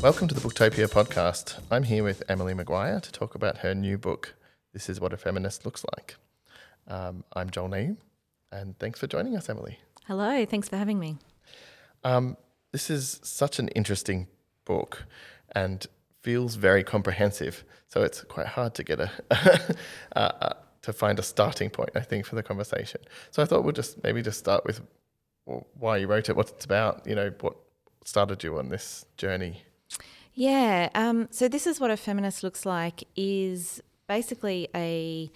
Welcome to the Booktopia podcast. I'm here with Emily Maguire to talk about her new book, This is What a Feminist Looks Like. Um, I'm Joel Naoum, and thanks for joining us, Emily. Hello, thanks for having me. Um, this is such an interesting book and feels very comprehensive, so it's quite hard to get a uh, uh, to find a starting point, I think, for the conversation. So I thought we'll just maybe just start with why you wrote it, what it's about, you know, what started you on this journey. Yeah. Um, so this is what a feminist looks like is basically a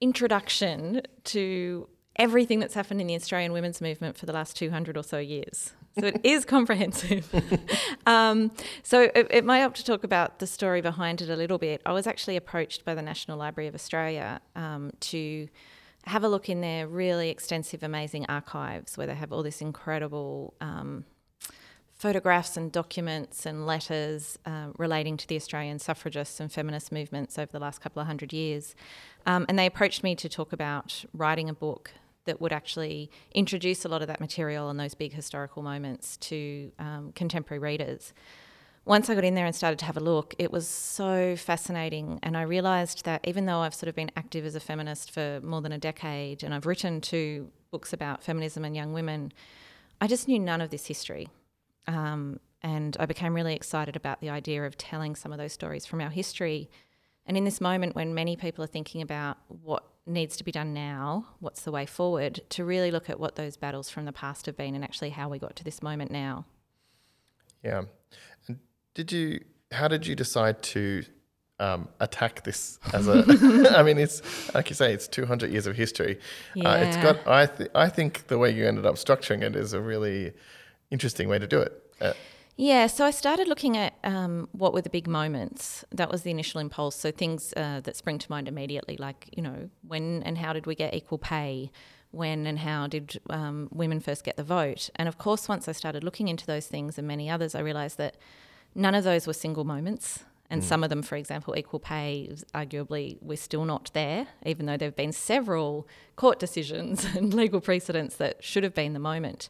introduction to everything that's happened in the Australian women's movement for the last 200 or so years. So it is comprehensive. um, so it, it, might help to talk about the story behind it a little bit. I was actually approached by the National Library of Australia um, to have a look in their really extensive, amazing archives where they have all this incredible um, photographs and documents and letters uh, relating to the Australian suffragists and feminist movements over the last couple of hundred years. Um, and they approached me to talk about writing a book that would actually introduce a lot of that material and those big historical moments to um, contemporary readers. Once I got in there and started to have a look, it was so fascinating. And I realised that even though I've sort of been active as a feminist for more than a decade and I've written two books about feminism and young women, I just knew none of this history. Um, and I became really excited about the idea of telling some of those stories from our history. And in this moment when many people are thinking about what needs to be done now, what's the way forward, to really look at what those battles from the past have been and actually how we got to this moment now. Yeah. And did you, how did you decide to um, attack this as a, I mean, it's, like you say, it's 200 years of history. Yeah. Uh, it's got, I, th- I think the way you ended up structuring it is a really interesting way to do it. Uh, yeah, so I started looking at um, what were the big moments. That was the initial impulse. So things uh, that spring to mind immediately, like, you know, when and how did we get equal pay? When and how did um, women first get the vote? And of course, once I started looking into those things and many others, I realised that none of those were single moments. And mm. some of them, for example, equal pay, arguably, we're still not there, even though there have been several court decisions and legal precedents that should have been the moment.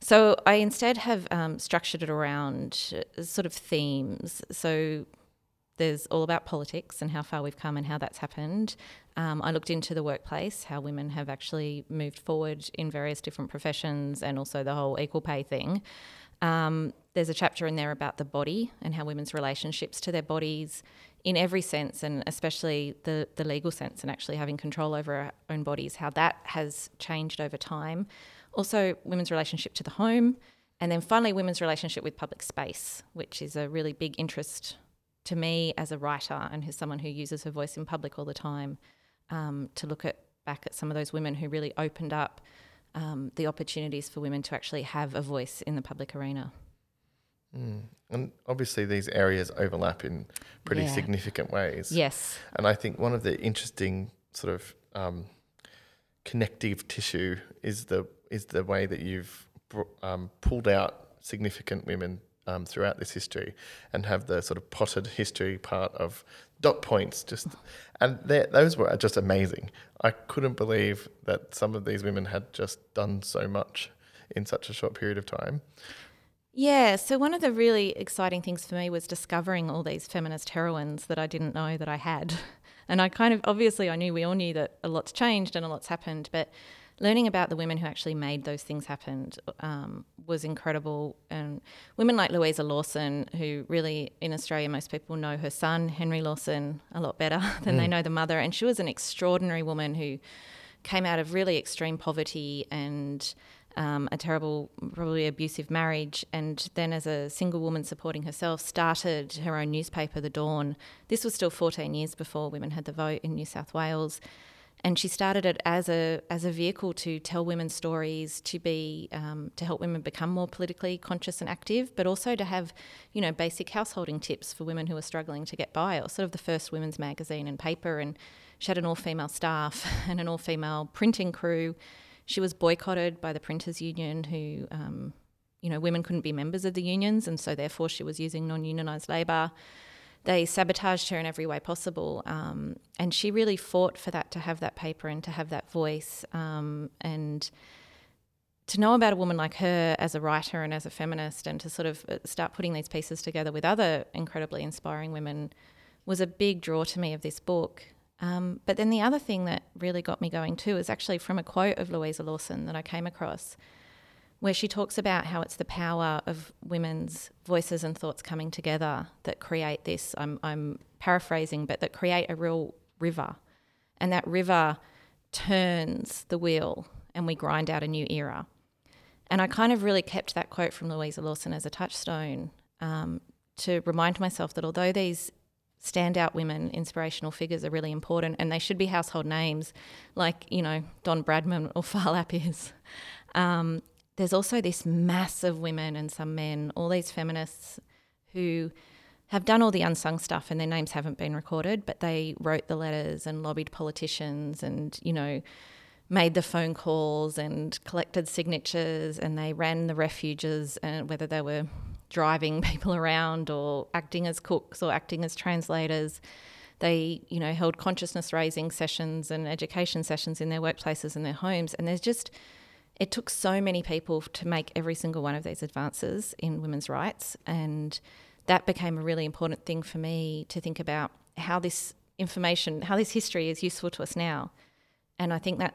So I instead have um, structured it around uh, sort of themes. So there's all about politics and how far we've come and how that's happened. Um, I looked into the workplace, how women have actually moved forward in various different professions, and also the whole equal pay thing. Um, there's a chapter in there about the body and how women's relationships to their bodies, in every sense, and especially the the legal sense, and actually having control over our own bodies, how that has changed over time also women's relationship to the home, and then finally women's relationship with public space, which is a really big interest to me as a writer and as someone who uses her voice in public all the time, um, to look at back at some of those women who really opened up um, the opportunities for women to actually have a voice in the public arena. Mm. And obviously, these areas overlap in pretty yeah. significant ways. Yes. And I think one of the interesting sort of um, connective tissue is the is the way that you've um, pulled out significant women um, throughout this history and have the sort of potted history part of dot points just and those were just amazing i couldn't believe that some of these women had just done so much in such a short period of time yeah, so one of the really exciting things for me was discovering all these feminist heroines that I didn't know that I had. And I kind of obviously I knew we all knew that a lot's changed and a lot's happened, but learning about the women who actually made those things happen um, was incredible. And women like Louisa Lawson, who really in Australia, most people know her son, Henry Lawson, a lot better than mm. they know the mother. And she was an extraordinary woman who came out of really extreme poverty and um, a terrible, probably abusive marriage, and then as a single woman supporting herself, started her own newspaper, The Dawn. This was still 14 years before women had the vote in New South Wales and she started it as a as a vehicle to tell women's stories, to be um, to help women become more politically conscious and active, but also to have you know basic householding tips for women who are struggling to get by. Was sort of the first women's magazine and paper, and she had an all female staff and an all female printing crew. She was boycotted by the printers union, who um, you know women couldn't be members of the unions, and so therefore she was using non unionised labour they sabotaged her in every way possible. Um, and she really fought for that to have that paper and to have that voice um, and to know about a woman like her as a writer and as a feminist and to sort of uh, start putting these pieces together with other incredibly inspiring women was a big draw to me of this book. Um, but then the other thing that really got me going too is actually from a quote of Louisa Lawson that I came across, where she talks about how it's the power of women's voices and thoughts coming together that create this. I'm, I'm paraphrasing, but that create a real river. And that river turns the wheel and we grind out a new era. And I kind of really kept that quote from Louisa Lawson as a touchstone um, to remind myself that although these standout women, inspirational figures are really important and they should be household names like, you know, Don Bradman or Phar Lap is, um, there's also this mass of women and some men, all these feminists who have done all the unsung stuff and their names haven't been recorded, but they wrote the letters and lobbied politicians and, you know, made the phone calls and collected signatures and they ran the refuges and whether they were driving people around or acting as cooks or acting as translators. They you know held consciousness raising sessions and education sessions in their workplaces and their homes. And there's just it took so many people to make every single one of these advances in women's rights. And that became a really important thing for me to think about how this information how this history is useful to us now. And i think that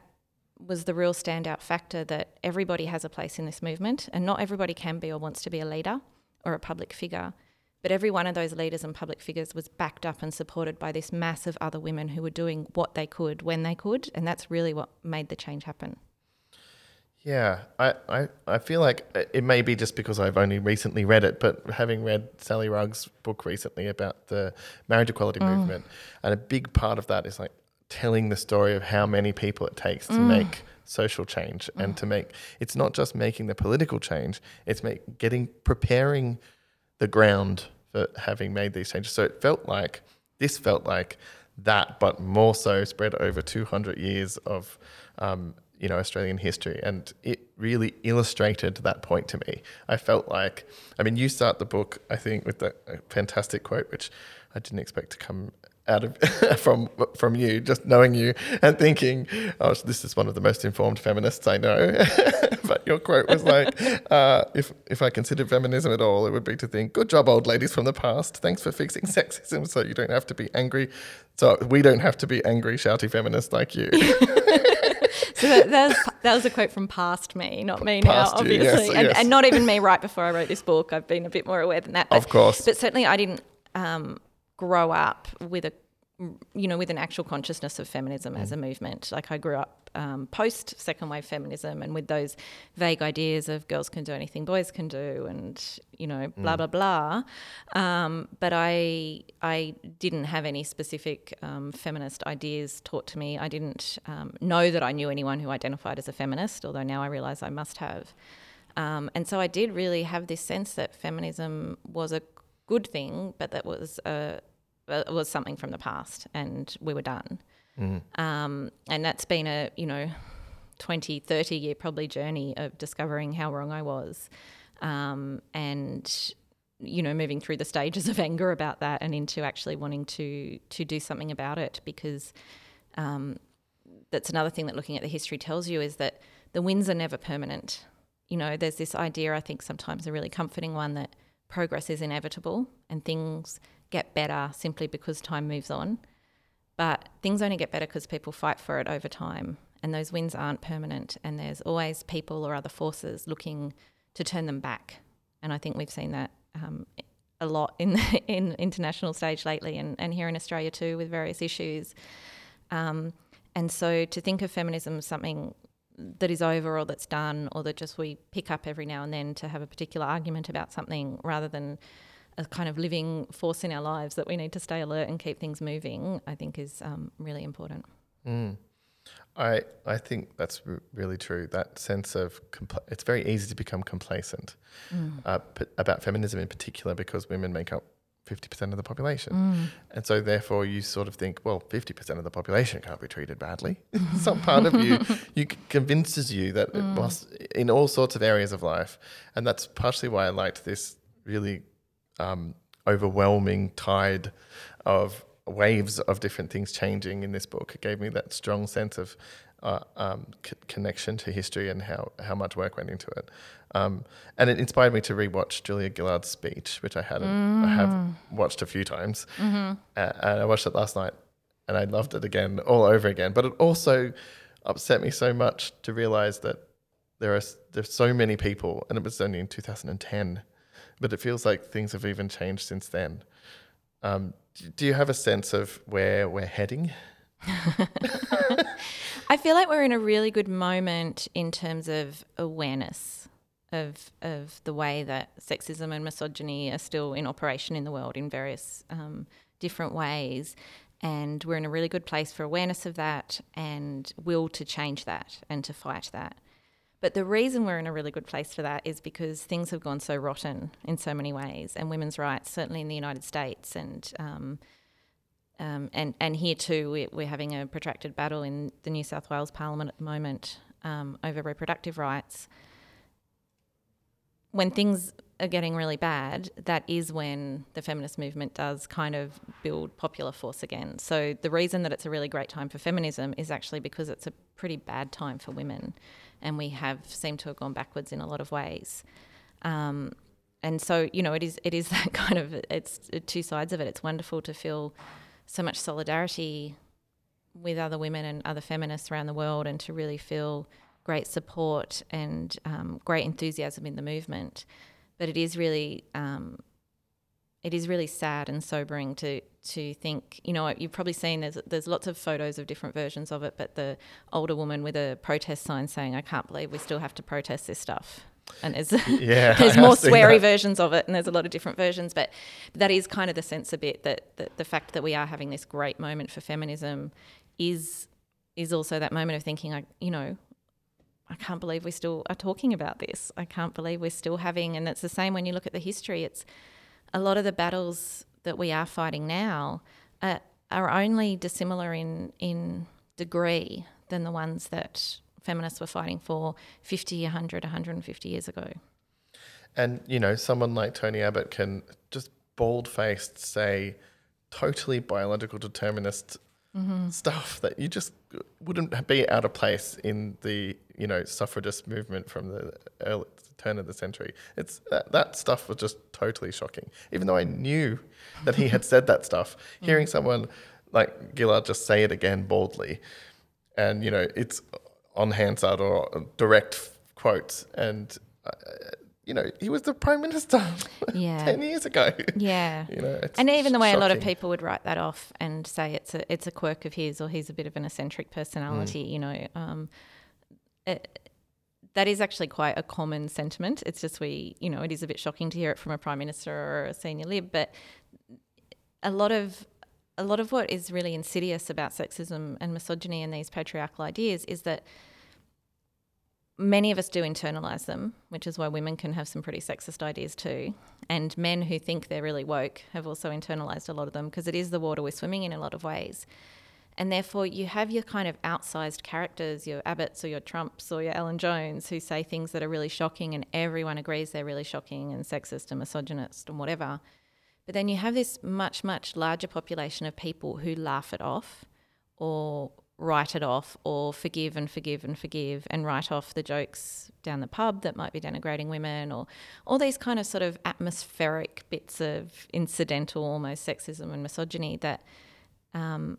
was the real standout factor that everybody has a place in this movement, and not everybody can be or wants to be a leader or a public figure. But every one of those leaders and public figures was backed up and supported by this mass of other women who were doing what they could when they could, and that's really what made the change happen. Yeah, I, I, I feel like it may be just because I've only recently read it, but having read Sally Rugg's book recently about the marriage equality mm. movement, and a big part of that is like telling the story of how many people it takes to mm. make social change mm. and to make it's not just making the political change it's make, getting preparing the ground for having made these changes so it felt like this felt like that but more so spread over 200 years of um, you know Australian history, and it really illustrated that point to me. I felt like, I mean, you start the book, I think, with that fantastic quote, which I didn't expect to come out of from from you, just knowing you and thinking, "Oh, this is one of the most informed feminists I know." but your quote was like, uh, "If if I considered feminism at all, it would be to think, good job, old ladies from the past. Thanks for fixing sexism, so you don't have to be angry. So we don't have to be angry, shouty feminists like you." so that, that, was, that was a quote from past me, not me past now, obviously, yes, and, yes. and, not even me right before I wrote this book. I've been a bit more aware than that. But, of course, but certainly I didn't. Um, grow up with a you know with an actual consciousness of feminism mm. as a movement like i grew up um, post second wave feminism and with those vague ideas of girls can do anything boys can do and you know blah mm. blah blah um, but i i didn't have any specific um, feminist ideas taught to me i didn't um, know that i knew anyone who identified as a feminist although now i realize i must have um, and so i did really have this sense that feminism was a good thing, but that was a was something from the past, and we were done. Mm. Um, and that's been a you know 20, 30 year probably journey of discovering how wrong I was, um, and you know moving through the stages of anger about that and into actually wanting to to do something about it because um, that's another thing that looking at the history tells you is that the wins are never permanent. You know, there's this idea I think sometimes a really comforting one that progress is inevitable and things get better simply because time moves on. But things only get better because people fight for it over time. And those wins aren't permanent. And there's always people or other forces looking to turn them back. And I think we've seen that um, a lot in the in international stage lately and, and here in Australia too with various issues. Um, and so to think of feminism as something that is over or that's done or that just we pick up every now and then to have a particular argument about something rather than a kind of living force in our lives that we need to stay alert and keep things moving, I think is um, really important. Mm. I I think that's r- really true. That sense of compl- it's very easy to become complacent mm. uh, p- about feminism in particular because women make up 50% of the population. Mm. And so therefore you sort of think, well, 50% of the population can't be treated badly. Some part of you you convinces you that mm. it must in all sorts of areas of life. And that's partially why I liked this really um, overwhelming tide of waves of different things changing in this book. It gave me that strong sense of uh, um, c- connection to history and how, how much work went into it. Um, and it inspired me to rewatch Julia Gillard's speech, which I hadn't I have watched a few times. Uh, and I watched it last night, and I loved it again, all over again. But it also upset me so much to realize that there are there's so many people, and it was only in 2010, but it feels like things have even changed since then. Um, do you have a sense of where we're heading? I feel like we're in a really good moment in terms of awareness of of the way that sexism and misogyny are still in operation in the world in various um, different ways, and we're in a really good place for awareness of that and will to change that and to fight that. But the reason we're in a really good place for that is because things have gone so rotten in so many ways, and women's rights, certainly in the United States, and um, um, and and here too, we, we're having a protracted battle in the New South Wales Parliament at the moment um, over reproductive rights. When things are getting really bad, that is when the feminist movement does kind of build popular force again. So the reason that it's a really great time for feminism is actually because it's a pretty bad time for women, and we have seemed to have gone backwards in a lot of ways. Um, and so you know, it is it is that kind of it's two sides of it. It's wonderful to feel so much solidarity with other women and other feminists around the world, and to really feel great support and um, great enthusiasm in the movement. But it is really, um, it is really sad and sobering to to think. You know, you've probably seen there's there's lots of photos of different versions of it, but the older woman with a protest sign saying, "I can't believe we still have to protest this stuff." And there's, Yeah, there's I more sweary that. versions of it, and there's a lot of different versions. But that is kind of the sense a bit that, that the fact that we are having this great moment for feminism is is also that moment of thinking, like, you know, I can't believe we still are talking about this. I can't believe we're still having, and it's the same when you look at the history. It's a lot of the battles that we are fighting now are, are only dissimilar in in degree than the ones that feminists were fighting for 50, 100, 150 years ago. And you know, someone like Tony Abbott can just bald faced say totally biological determinist mm-hmm. stuff that you just wouldn't be out of place in the you know suffragist movement from the early turn of the century. It's that, that stuff was just totally shocking. Even though I knew that he had said that stuff, hearing someone like Gillard just say it again boldly, and you know it's on Hansard or direct quotes and. Uh, you know, he was the prime minister Yeah. ten years ago. Yeah. You know, it's and even the way a lot of people would write that off and say it's a it's a quirk of his or he's a bit of an eccentric personality, you know, um, it, that is actually quite a common sentiment. It's just we, you know, it is a bit shocking to hear it from a prime minister or a senior lib, but a lot of a lot of what is really insidious about sexism and misogyny and these patriarchal ideas is that many of us do internalize them, which is why women can have some pretty sexist ideas too. And men who think they're really woke have also internalized a lot of them because it is the water we're swimming in a lot of ways. And therefore, you have your kind of outsized characters, your Abbotts or your Trumps or your Alan Jones, who say things that are really shocking, and everyone agrees they're really shocking and sexist and misogynist and whatever. But then you have this much, much larger population of people who laugh it off or write it off or forgive and forgive and forgive and write off the jokes down the pub that might be denigrating women or all these kind of sort of atmospheric bits of incidental almost sexism and misogyny that um,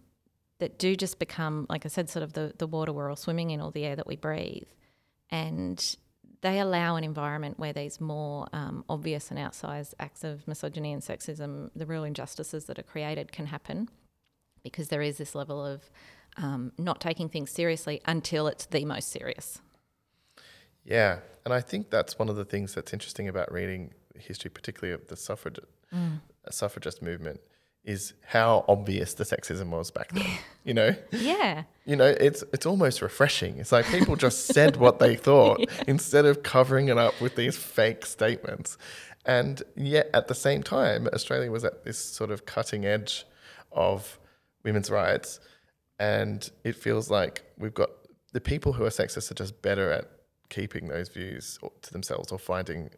that do just become, like I said, sort of the, the water we're all swimming in or the air that we breathe. And they allow an environment where these more um, obvious and outsized acts of misogyny and sexism, the real injustices that are created, can happen because there is this level of um, not taking things seriously until it's the most serious. Yeah, and I think that's one of the things that's interesting about reading history, particularly of the suffrage, suffragist movement, is how obvious the sexism was back then. you know, Yeah. you know, it's it's almost refreshing. It's like people just said what they thought instead of covering it up with these fake statements. And yet, at the same time, Australia was at this sort of cutting edge of women's rights, and it feels like we've got the people who are sexist are just better at keeping those views to themselves or finding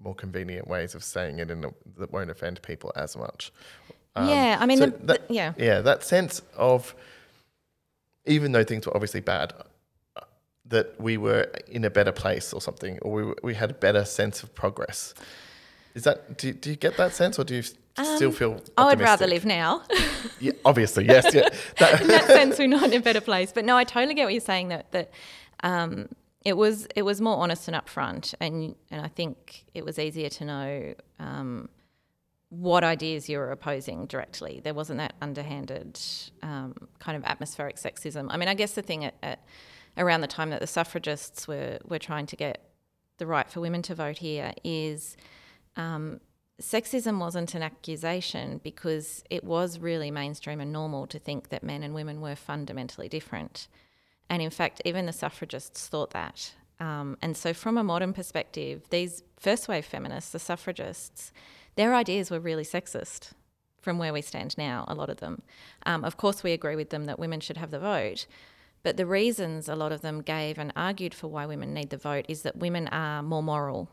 more convenient ways of saying it in a, that won't offend people as much. Um, yeah. I mean, so the, that- yeah. yeah, that sense of even though things were obviously bad, that we were in a better place or something, or we, we had a better sense of progress. Is that do, do you get that sense, or do you still feel? I would rather live now. Yeah, obviously, yes. Yeah, That- in that sense, we're not in a better place. But no, I totally get what you're saying. That that um, it was it was more honest and upfront, and and I think it was easier to know um, what ideas you were opposing directly. There wasn't that underhanded um, kind of atmospheric sexism. I mean, I guess the thing at, at around the time that the suffragists were were trying to get the right for women to vote here is um, sexism wasn't an accusation because it was really mainstream and normal to think that men and women were fundamentally different. And in fact, even the suffragists thought that. Um, and so, from a modern perspective, these first wave feminists, the suffragists, their ideas were really sexist from where we stand now, a lot of them. Um, of course, we agree with them that women should have the vote. But the reasons a lot of them gave and argued for why women need the vote is that women are more moral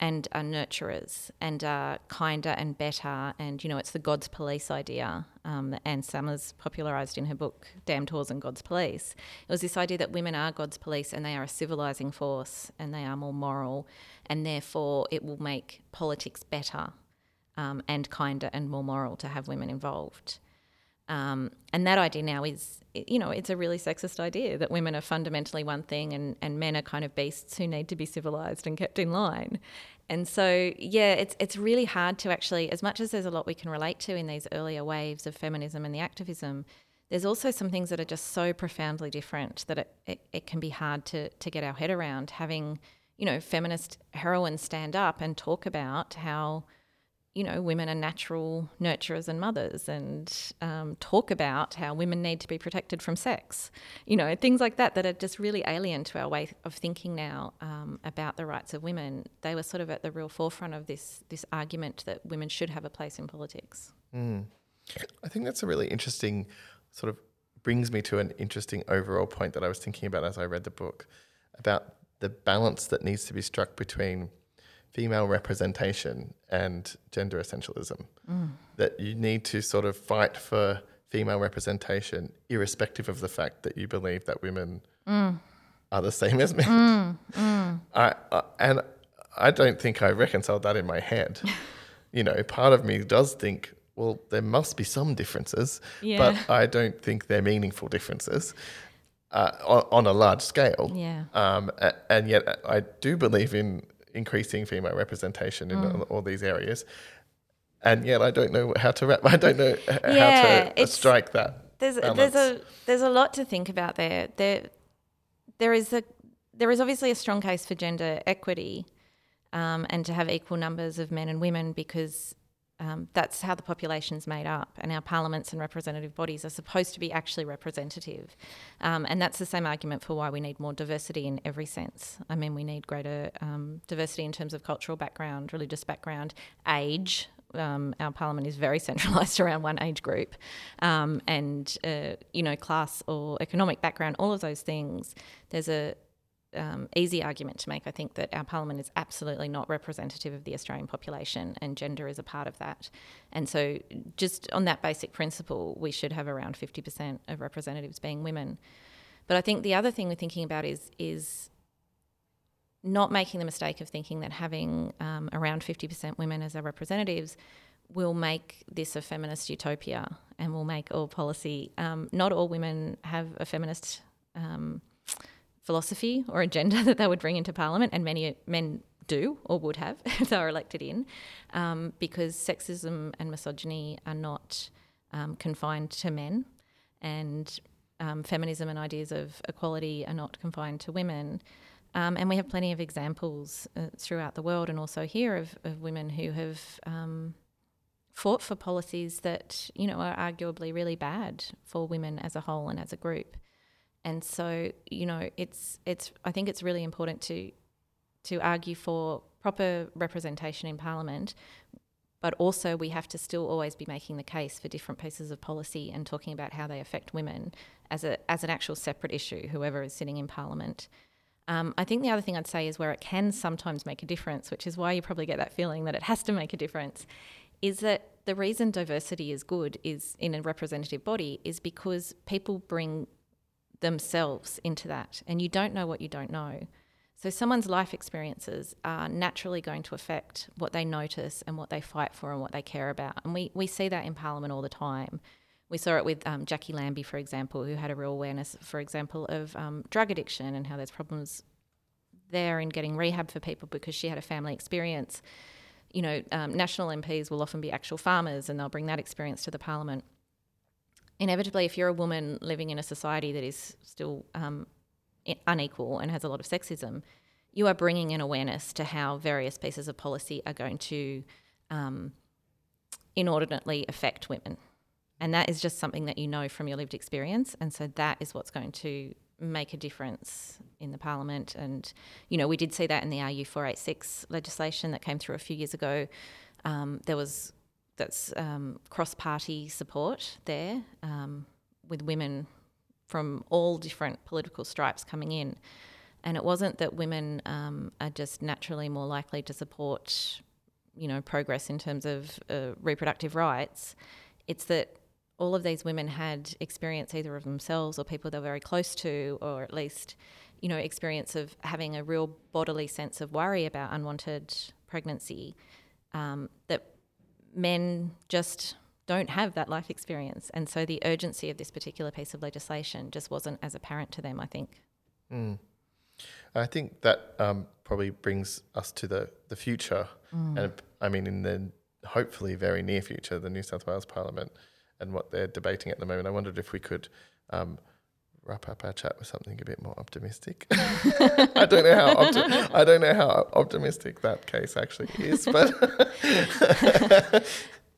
and are nurturers and are kinder and better. And, you know, it's the God's police idea um, that Anne Summers popularised in her book, Damned Whores and God's Police. It was this idea that women are God's police and they are a civilising force and they are more moral, and therefore it will make politics better um, and kinder and more moral to have women involved. Um, and that idea now is, you know, it's a really sexist idea that women are fundamentally one thing and, and men are kind of beasts who need to be civilized and kept in line. And so, yeah, it's, it's really hard to actually, as much as there's a lot we can relate to in these earlier waves of feminism and the activism, there's also some things that are just so profoundly different that it, it, it can be hard to, to get our head around. Having, you know, feminist heroines stand up and talk about how you know, women are natural nurturers and mothers, and um, talk about how women need to be protected from sex. You know, things like that that are just really alien to our way of thinking now um, about the rights of women. They were sort of at the real forefront of this this argument that women should have a place in politics. I think that's a really interesting sort of brings me to an interesting overall point that I was thinking about as I read the book about the balance that needs to be struck between female representation and gender essentialism. That you need to sort of fight for female representation irrespective of the fact that you believe that women are the same as men. I, I, and I don't think I reconciled that in my head. you know, part of me does think, well, there must be some differences, Yeah. but I don't think they're meaningful differences uh, on, on a large scale. Yeah. Um, and yet, I do believe in increasing female representation in Mm. all, these areas. And yet, I don't know how to wrap. I don't know Yeah, how to strike that. There's balance. there's a there's a lot to think about there. There there is a there is obviously a strong case for gender equity um, and to have equal numbers of men and women because um, that's how the population's made up, and our parliaments and representative bodies are supposed to be actually representative. Um, and that's the same argument for why we need more diversity in every sense. I mean, we need greater um, diversity in terms of cultural background, religious background, age. Um, our parliament is very centralised around one age group, um, and uh, you know, class or economic background, all of those things. There's a um, easy argument to make, I think, that our parliament is absolutely not representative of the Australian population, and gender is a part of that. And so, just on that basic principle, we should have around 50% of representatives being women. But I think the other thing we're thinking about is is not making the mistake of thinking that having um, around 50% women as our representatives will make this a feminist utopia and will make all policy. Um, not all women have a feminist um, philosophy or agenda that they would bring into parliament, and many men do or would have if they were elected in, um, because sexism and misogyny are not um, confined to men, and um, feminism and ideas of equality are not confined to women. Um, and we have plenty of examples uh, throughout the world and also here of, of women who have um, fought for policies that you know are arguably really bad for women as a whole and as a group. And so you know it's it's I think it's really important to to argue for proper representation in parliament. But also, we have to still always be making the case for different pieces of policy and talking about how they affect women as a as an actual separate issue. Whoever is sitting in parliament, um, I think the other thing I'd say is where it can sometimes make a difference, which is why you probably get that feeling that it has to make a difference, is that the reason diversity is good is in a representative body is because people bring themselves into that. And you don't know what you don't know. So someone's life experiences are naturally going to affect what they notice and what they fight for and what they care about. And we, we see that in Parliament all the time. We saw it with um, Jacqui Lambie, for example, who had a real awareness, for example, of um, drug addiction and how there's problems there in getting rehab for people because she had a family experience. You know, um, national MPs will often be actual farmers and they'll bring that experience to the Parliament. Inevitably, if you're a woman living in a society that is still um, unequal and has a lot of sexism, you are bringing an awareness to how various pieces of policy are going to um, inordinately affect women. And that is just something that you know from your lived experience. And so that is what's going to make a difference in the parliament. And, you know, we did see that in the RU 486 legislation that came through a few years ago. Um, there was that's um, cross party support there um, with women from all different political stripes coming in. And it wasn't that women um, are just naturally more likely to support, you know, progress in terms of uh, reproductive rights. It's that all of these women had experience either of themselves or people they're very close to, or at least, you know, experience of having a real bodily sense of worry about unwanted pregnancy. Um, that men just don't have that life experience. And so the urgency of this particular piece of legislation just wasn't as apparent to them, I think. Mm. I think that um, probably brings us to the, the future. Mm. And I mean, in the hopefully very near future, the New South Wales Parliament and what they're debating at the moment. I wondered if we could um, wrap up our chat with something a bit more optimistic. I don't know how opti- I don't know how optimistic that case actually is, but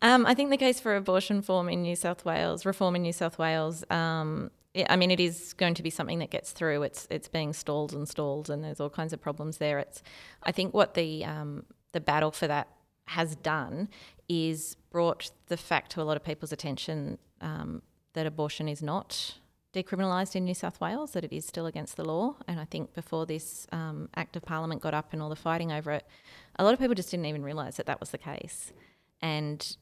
Um, I think the case for abortion reform in New South Wales, reform in New South Wales, um, I mean, it is going to be something that gets through. It's it's being stalled and stalled, and there's all kinds of problems there. It's, I think, what the um, the battle for that has done is brought the fact to a lot of people's attention um, that abortion is not decriminalised in New South Wales, that it is still against the law. And I think before this um, Act of Parliament got up and all the fighting over it, a lot of people just didn't even realise that that was the case. And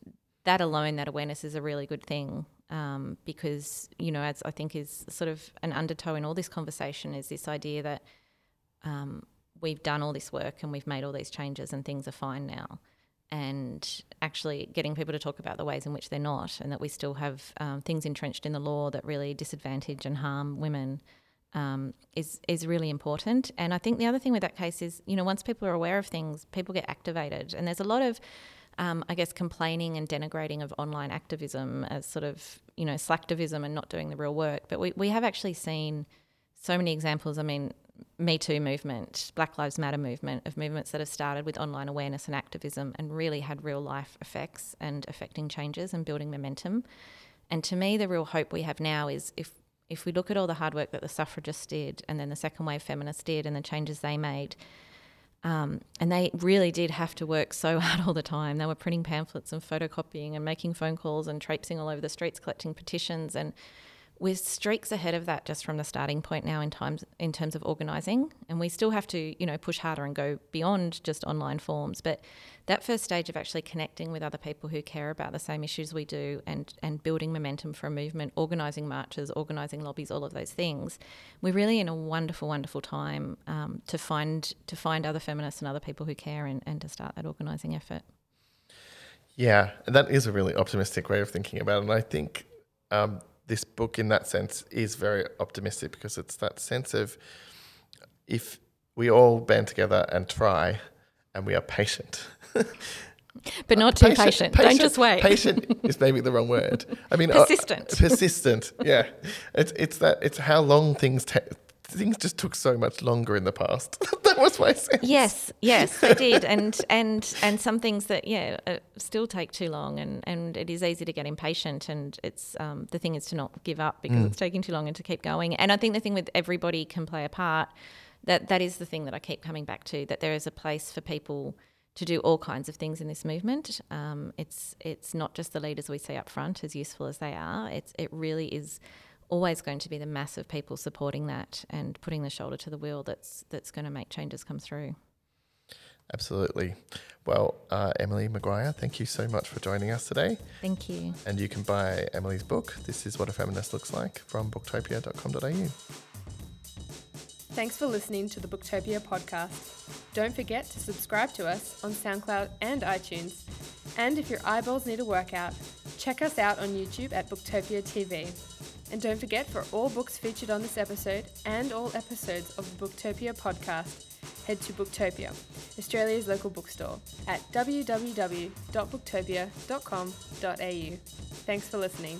that alone, that awareness is a really good thing um, because, you know, as I think is sort of an undertow in all this conversation is this idea that um, we've done all this work and we've made all these changes and things are fine now. And actually getting people to talk about the ways in which they're not, and that we still have um, things entrenched in the law that really disadvantage and harm women, um, is is really important. And I think the other thing with that case is, you know, once people are aware of things, people get activated, and there's a lot of um, I guess, complaining and denigrating of online activism as sort of, you know, slacktivism and not doing the real work. But we, we have actually seen so many examples. I mean, Me Too movement, Black Lives Matter movement, of movements that have started with online awareness and activism and really had real life effects and affecting changes and building momentum. And to me, the real hope we have now is if if we look at all the hard work that the suffragists did and then the second wave feminists did and the changes they made, um, and they really did have to work so hard all the time. They were printing pamphlets and photocopying and making phone calls and traipsing all over the streets collecting petitions. And we're streaks ahead of that just from the starting point now in times in terms of organising, and we still have to you know push harder and go beyond just online forms. But that first stage of actually connecting with other people who care about the same issues we do, and and building momentum for a movement, organising marches, organising lobbies, all of those things, we're really in a wonderful, wonderful time um, to find to find other feminists and other people who care, and, and to start that organising effort. Yeah, that is a really optimistic way of thinking about it. And I think um, this book, in that sense, is very optimistic because it's that sense of if we all band together and try and we are patient. but not too patient, patient. patient. Don't just wait. Patient is maybe the wrong word. I mean, persistent. Uh, persistent. Yeah, it's it's that it's how long things take things just took so much longer in the past. that was my sense. Yes, yes, they did, and and and some things that yeah uh, still take too long, and and it is easy to get impatient, and it's um, the thing is to not give up because mm. it's taking too long and to keep going. And I think the thing with everybody can play a part. That that is the thing that I keep coming back to. That there is a place for people to do all kinds of things in this movement. Um, it's it's not just the leaders we see up front, as useful as they are. It's it really is always going to be the mass of people supporting that and putting the shoulder to the wheel that's that's going to make changes come through. Absolutely. Well, uh, Emily Maguire, thank you so much for joining us today. Thank you. And you can buy Emily's book, This Is What a Feminist Looks Like, from booktopia.com.au. Thanks for listening to the Booktopia podcast. Don't forget to subscribe to us on SoundCloud and iTunes. And if your eyeballs need a workout, check us out on YouTube at Booktopia TV. And don't forget for all books featured on this episode and all episodes of the Booktopia podcast, head to Booktopia, Australia's local bookstore, at www.booktopia.com.au. Thanks for listening.